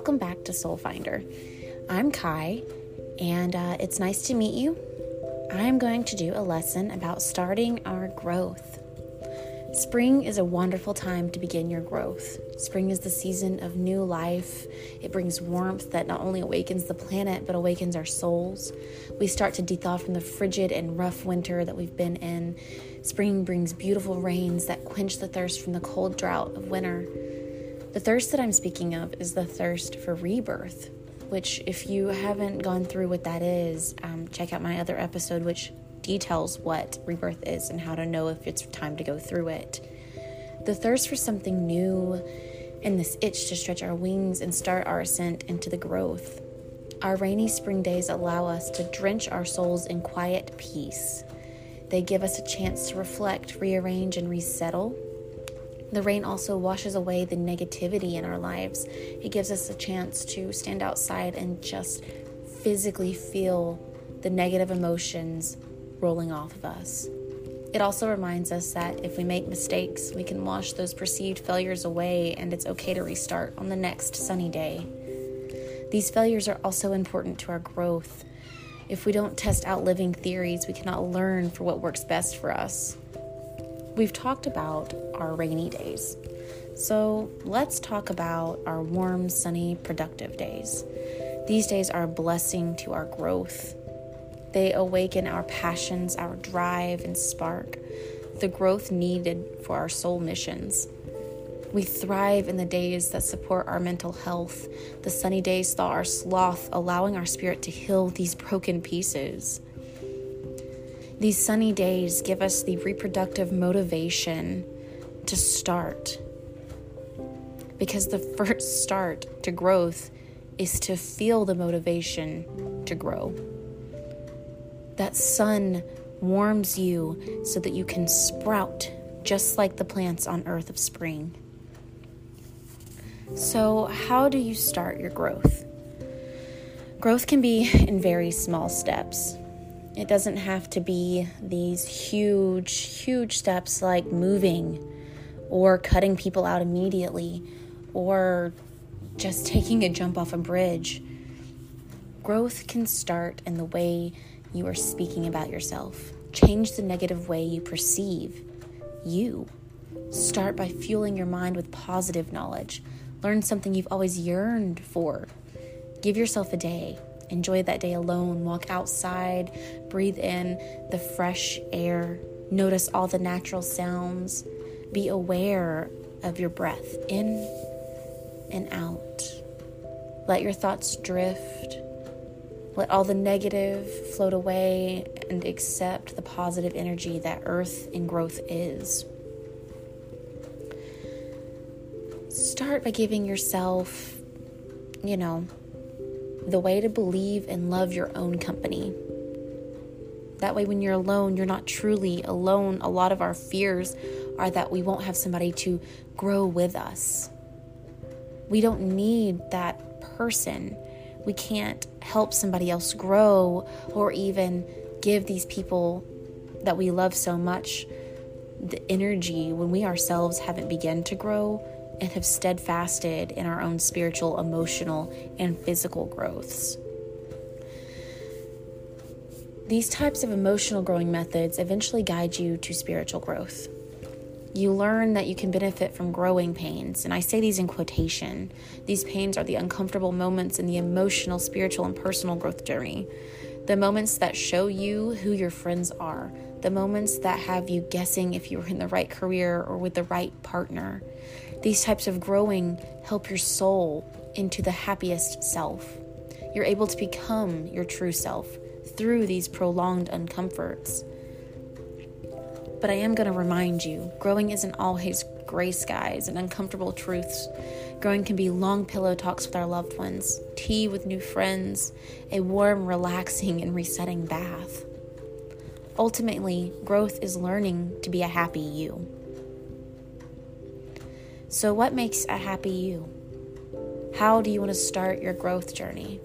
welcome back to Soul Finder. I'm Kai, and uh, it's nice to meet you. I'm going to do a lesson about starting our growth. Spring is a wonderful time to begin your growth. Spring is the season of new life. It brings warmth that not only awakens the planet, but awakens our souls. We start to thaw from the frigid and rough winter that we've been in. Spring brings beautiful rains that quench the thirst from the cold drought of winter. The thirst that I'm speaking of is the thirst for rebirth, which, if you haven't gone through what that is, um, check out my other episode, which details what rebirth is and how to know if it's time to go through it. The thirst for something new and this itch to stretch our wings and start our ascent into the growth. Our rainy spring days allow us to drench our souls in quiet peace. They give us a chance to reflect, rearrange, and resettle the rain also washes away the negativity in our lives. It gives us a chance to stand outside and just physically feel the negative emotions rolling off of us. It also reminds us that if we make mistakes, we can wash those perceived failures away and it's okay to restart on the next sunny day. These failures are also important to our growth. If we don't test out living theories, we cannot learn for what works best for us. We've talked about our rainy days. So let's talk about our warm, sunny, productive days. These days are a blessing to our growth. They awaken our passions, our drive, and spark the growth needed for our soul missions. We thrive in the days that support our mental health. The sunny days thaw our sloth, allowing our spirit to heal these broken pieces. These sunny days give us the reproductive motivation to start. Because the first start to growth is to feel the motivation to grow. That sun warms you so that you can sprout just like the plants on earth of spring. So, how do you start your growth? Growth can be in very small steps. It doesn't have to be these huge, huge steps like moving or cutting people out immediately or just taking a jump off a bridge. Growth can start in the way you are speaking about yourself. Change the negative way you perceive you. Start by fueling your mind with positive knowledge. Learn something you've always yearned for. Give yourself a day Enjoy that day alone. Walk outside, breathe in the fresh air, notice all the natural sounds. Be aware of your breath in and out. Let your thoughts drift. Let all the negative float away and accept the positive energy that earth and growth is. Start by giving yourself, you know, the way to believe and love your own company. That way, when you're alone, you're not truly alone. A lot of our fears are that we won't have somebody to grow with us. We don't need that person. We can't help somebody else grow or even give these people that we love so much the energy when we ourselves haven't begun to grow and have steadfasted in our own spiritual, emotional, and physical growths. These types of emotional growing methods eventually guide you to spiritual growth. You learn that you can benefit from growing pains, and I say these in quotation. These pains are the uncomfortable moments in the emotional, spiritual, and personal growth journey. The moments that show you who your friends are, the moments that have you guessing if you're in the right career or with the right partner, these types of growing help your soul into the happiest self. You're able to become your true self through these prolonged uncomforts. But I am going to remind you growing isn't always gray skies and uncomfortable truths. Growing can be long pillow talks with our loved ones, tea with new friends, a warm, relaxing, and resetting bath. Ultimately, growth is learning to be a happy you. So, what makes a happy you? How do you want to start your growth journey?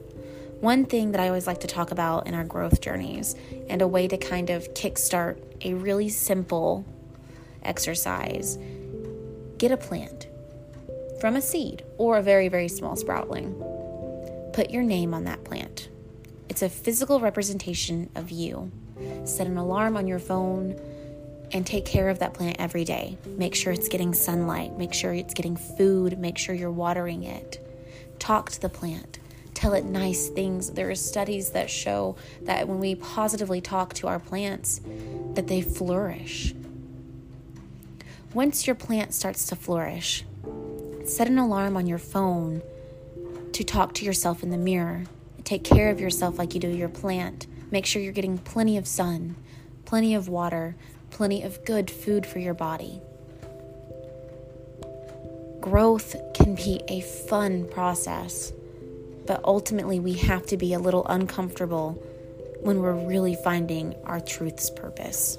One thing that I always like to talk about in our growth journeys and a way to kind of kickstart a really simple exercise get a plant from a seed or a very, very small sproutling. Put your name on that plant. It's a physical representation of you. Set an alarm on your phone and take care of that plant every day. Make sure it's getting sunlight, make sure it's getting food, make sure you're watering it. Talk to the plant. Tell it nice things. There are studies that show that when we positively talk to our plants, that they flourish. Once your plant starts to flourish, set an alarm on your phone to talk to yourself in the mirror. Take care of yourself like you do your plant. Make sure you're getting plenty of sun, plenty of water, plenty of good food for your body. Growth can be a fun process, but ultimately we have to be a little uncomfortable when we're really finding our truth's purpose.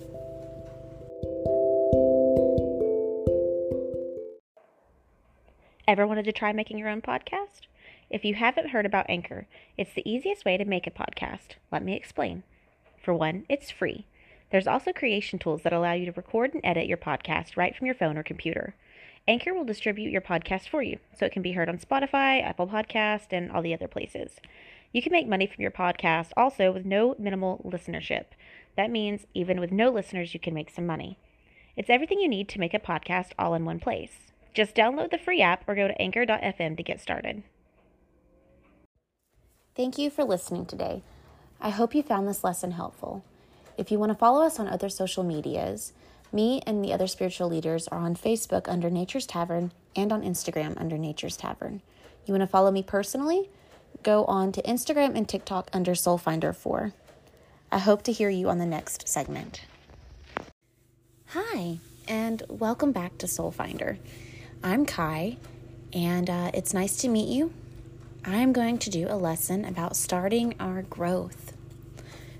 Ever wanted to try making your own podcast? If you haven't heard about Anchor, it's the easiest way to make a podcast. Let me explain. For one, it's free. There's also creation tools that allow you to record and edit your podcast right from your phone or computer. Anchor will distribute your podcast for you, so it can be heard on Spotify, Apple Podcast, and all the other places. You can make money from your podcast also with no minimal listenership. That means even with no listeners, you can make some money. It's everything you need to make a podcast all in one place. Just download the free app or go to anchor.fm to get started. Thank you for listening today. I hope you found this lesson helpful. If you want to follow us on other social medias, me and the other spiritual leaders are on Facebook under Nature's Tavern and on Instagram under Nature's Tavern. You want to follow me personally? Go on to Instagram and TikTok under Soulfinder4. I hope to hear you on the next segment. Hi, and welcome back to Soulfinder. I'm Kai, and uh, it's nice to meet you. I'm going to do a lesson about starting our growth.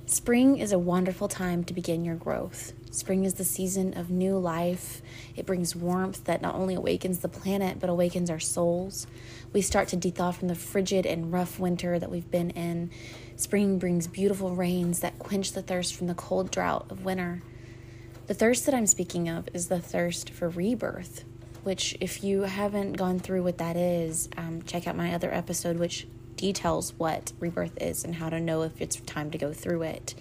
Spring is a wonderful time to begin your growth. Spring is the season of new life. It brings warmth that not only awakens the planet, but awakens our souls. We start to thaw from the frigid and rough winter that we've been in. Spring brings beautiful rains that quench the thirst from the cold drought of winter. The thirst that I'm speaking of is the thirst for rebirth, which, if you haven't gone through what that is, um, check out my other episode, which details what rebirth is and how to know if it's time to go through it.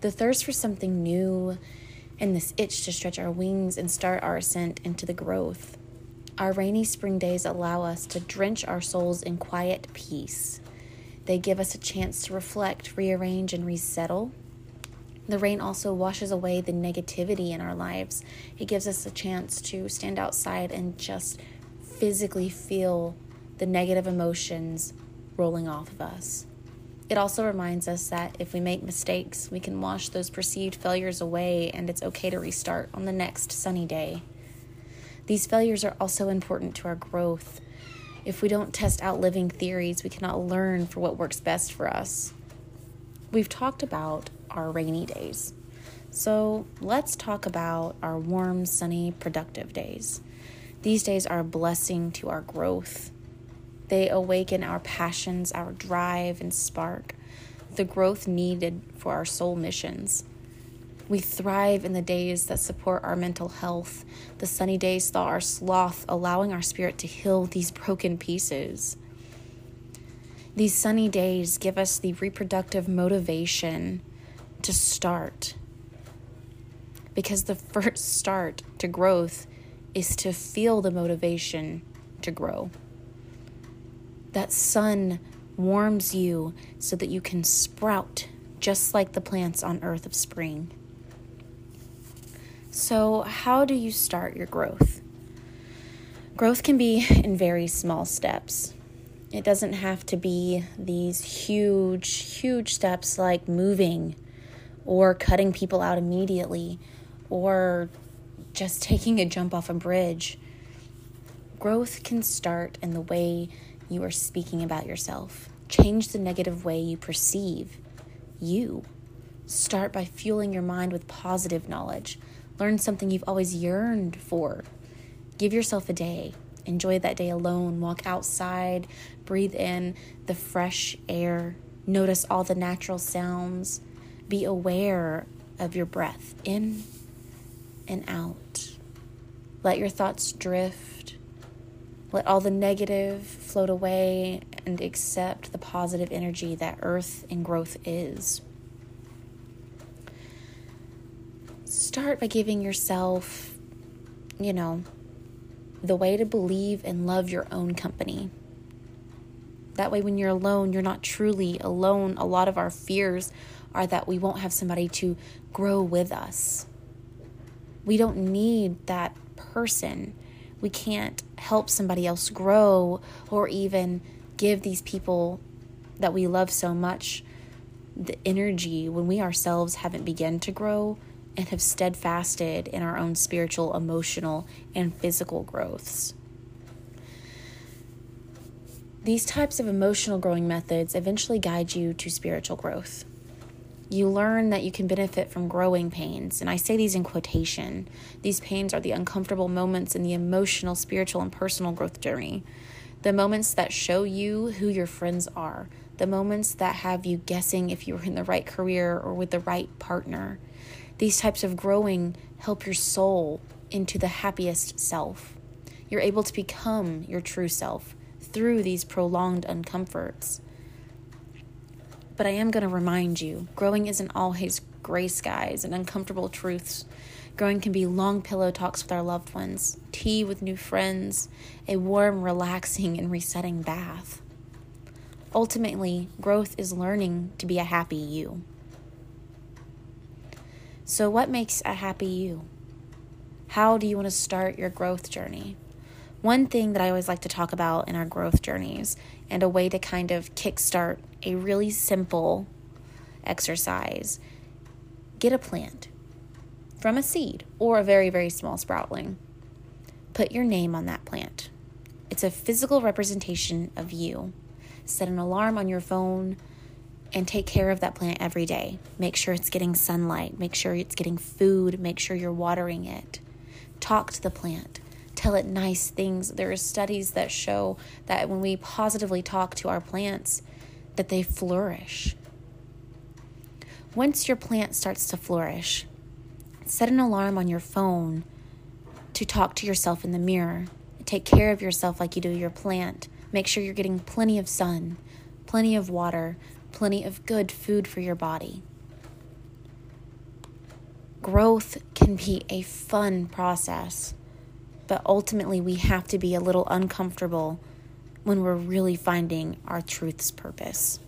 The thirst for something new and this itch to stretch our wings and start our ascent into the growth. Our rainy spring days allow us to drench our souls in quiet peace. They give us a chance to reflect, rearrange, and resettle the rain also washes away the negativity in our lives. It gives us a chance to stand outside and just physically feel the negative emotions rolling off of us. It also reminds us that if we make mistakes, we can wash those perceived failures away and it's okay to restart on the next sunny day. These failures are also important to our growth. If we don't test out living theories, we cannot learn for what works best for us. We've talked about our rainy days. So let's talk about our warm, sunny, productive days. These days are a blessing to our growth. They awaken our passions, our drive, and spark the growth needed for our soul missions. We thrive in the days that support our mental health. The sunny days thaw our sloth, allowing our spirit to heal these broken pieces. These sunny days give us the reproductive motivation to start. Because the first start to growth is to feel the motivation to grow. That sun warms you so that you can sprout just like the plants on earth of spring. So, how do you start your growth? Growth can be in very small steps. It doesn't have to be these huge, huge steps like moving or cutting people out immediately or just taking a jump off a bridge. Growth can start in the way you are speaking about yourself. Change the negative way you perceive you. Start by fueling your mind with positive knowledge. Learn something you've always yearned for. Give yourself a day. Enjoy that day alone. Walk outside. Breathe in the fresh air. Notice all the natural sounds. Be aware of your breath in and out. Let your thoughts drift. Let all the negative float away and accept the positive energy that earth and growth is. Start by giving yourself, you know, the way to believe and love your own company. That way, when you're alone, you're not truly alone. A lot of our fears are that we won't have somebody to grow with us. We don't need that person we can't help somebody else grow or even give these people that we love so much the energy when we ourselves haven't begun to grow and have steadfasted in our own spiritual, emotional, and physical growths. These types of emotional growing methods eventually guide you to spiritual growth you learn that you can benefit from growing pains. And I say these in quotation. These pains are the uncomfortable moments in the emotional, spiritual, and personal growth journey. The moments that show you who your friends are. The moments that have you guessing if you're in the right career or with the right partner. These types of growing help your soul into the happiest self. You're able to become your true self through these prolonged uncomforts. But I am going to remind you growing isn't all always gray skies and uncomfortable truths. Growing can be long pillow talks with our loved ones, tea with new friends, a warm, relaxing, and resetting bath. Ultimately, growth is learning to be a happy you. So, what makes a happy you? How do you want to start your growth journey? One thing that I always like to talk about in our growth journeys and a way to kind of kickstart a really simple exercise get a plant from a seed or a very, very small sproutling. Put your name on that plant. It's a physical representation of you. Set an alarm on your phone and take care of that plant every day. Make sure it's getting sunlight, make sure it's getting food, make sure you're watering it. Talk to the plant tell it nice things. There are studies that show that when we positively talk to our plants, that they flourish. Once your plant starts to flourish, set an alarm on your phone to talk to yourself in the mirror. Take care of yourself like you do your plant. Make sure you're getting plenty of sun, plenty of water, plenty of good food for your body. Growth can be a fun process but ultimately we have to be a little uncomfortable when we're really finding our truth's purpose.